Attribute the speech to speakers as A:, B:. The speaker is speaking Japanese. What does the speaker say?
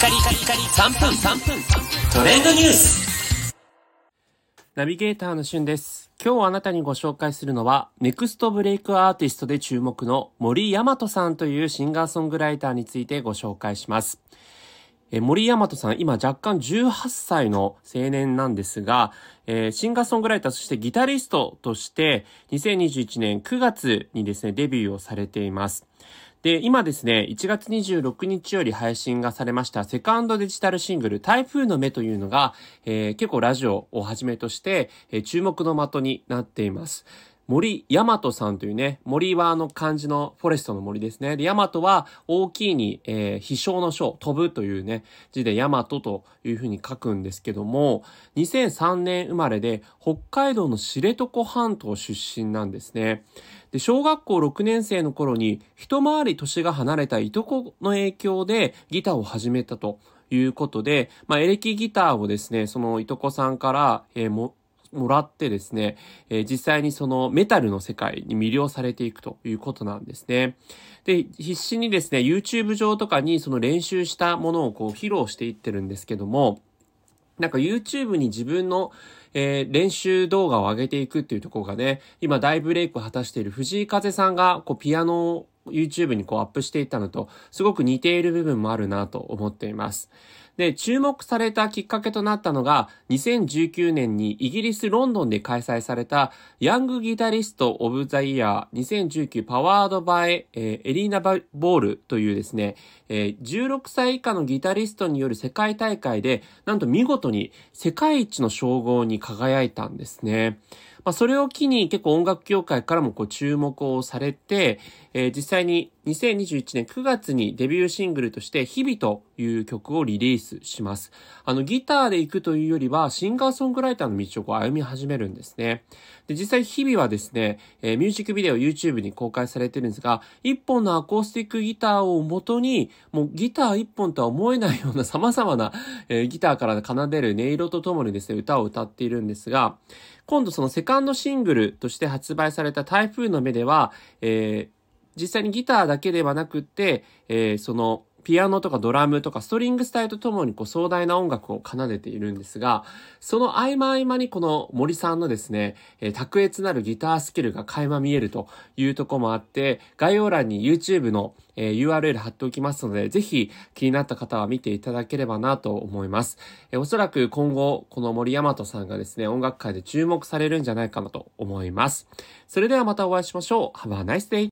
A: カリカリカリ3分3分トレンドニュース
B: ナビゲーターのしゅんです。今日あなたにご紹介するのは、ネクストブレイクアーティストで注目の森大和さんというシンガーソングライターについてご紹介します。え森大和さん、今若干18歳の青年なんですが、えーシンガーソングライター、そしてギタリストとして、2021年9月にですね、デビューをされています。で、今ですね、1月26日より配信がされましたセカンドデジタルシングル、台風の目というのが、えー結構ラジオをはじめとして、えー注目の的になっています。森大和さんというね、森はあの漢字のフォレストの森ですね。で、大和は大きいに、えー、飛翔の翔、飛ぶというね、字で大和というふうに書くんですけども、2003年生まれで、北海道の知床半島出身なんですね。で、小学校6年生の頃に、一回り年が離れたいとこの影響でギターを始めたということで、まあ、エレキギターをですね、そのいとこさんから、えーも、もらってですね、えー実際にそのメタルの世界に魅了されていくということなんですね。で、必死にですね、YouTube 上とかにその練習したものをこう披露していってるんですけども、なんか YouTube に自分の、えー練習動画を上げていくっていうところがね、今大ブレイクを果たしている藤井風さんが、こう、ピアノを YouTube にこうアップしていったのと、すごく似ている部分もあるなと思っています。で、注目されたきっかけとなったのが、2019年にイギリス・ロンドンで開催された、ヤングギタリスト・オブ・ザ・イヤー2019パワード・バイ、えーエリーナ・ボールというですね、えー16歳以下のギタリストによる世界大会で、なんと見事に世界一の称号に輝いたんですね。まあ、それを機に結構音楽業界からもこう注目をされて、えー実際に2021年9月にデビューシングルとして日々という曲をリリースします。あのギターで行くというよりはシンガーソングライターの道をこう歩み始めるんですね。で、実際日々はですね、えーミュージックビデオ YouTube に公開されてるんですが、一本のアコースティックギターを元に、もうギター一本とは思えないような様々な、えーギターから奏でる音色とともにですね、歌を歌っているんですが、今度そのセカンドシングルとして発売された台風の目では、えー実際にギターだけではなくって、えーそのピアノとかドラムとかストリングスタイルとともにこう壮大な音楽を奏でているんですが、その合間合間にこの森さんのですね、えー卓越なるギタースキルが垣間見えるというとこもあって、概要欄に YouTube の、えー URL 貼っておきますので、ぜひ気になった方は見ていただければなと思います。えーおそらく今後、この森大和さんがですね、音楽界で注目されるんじゃないかなと思います。それではまたお会いしましょう。Have a nice day!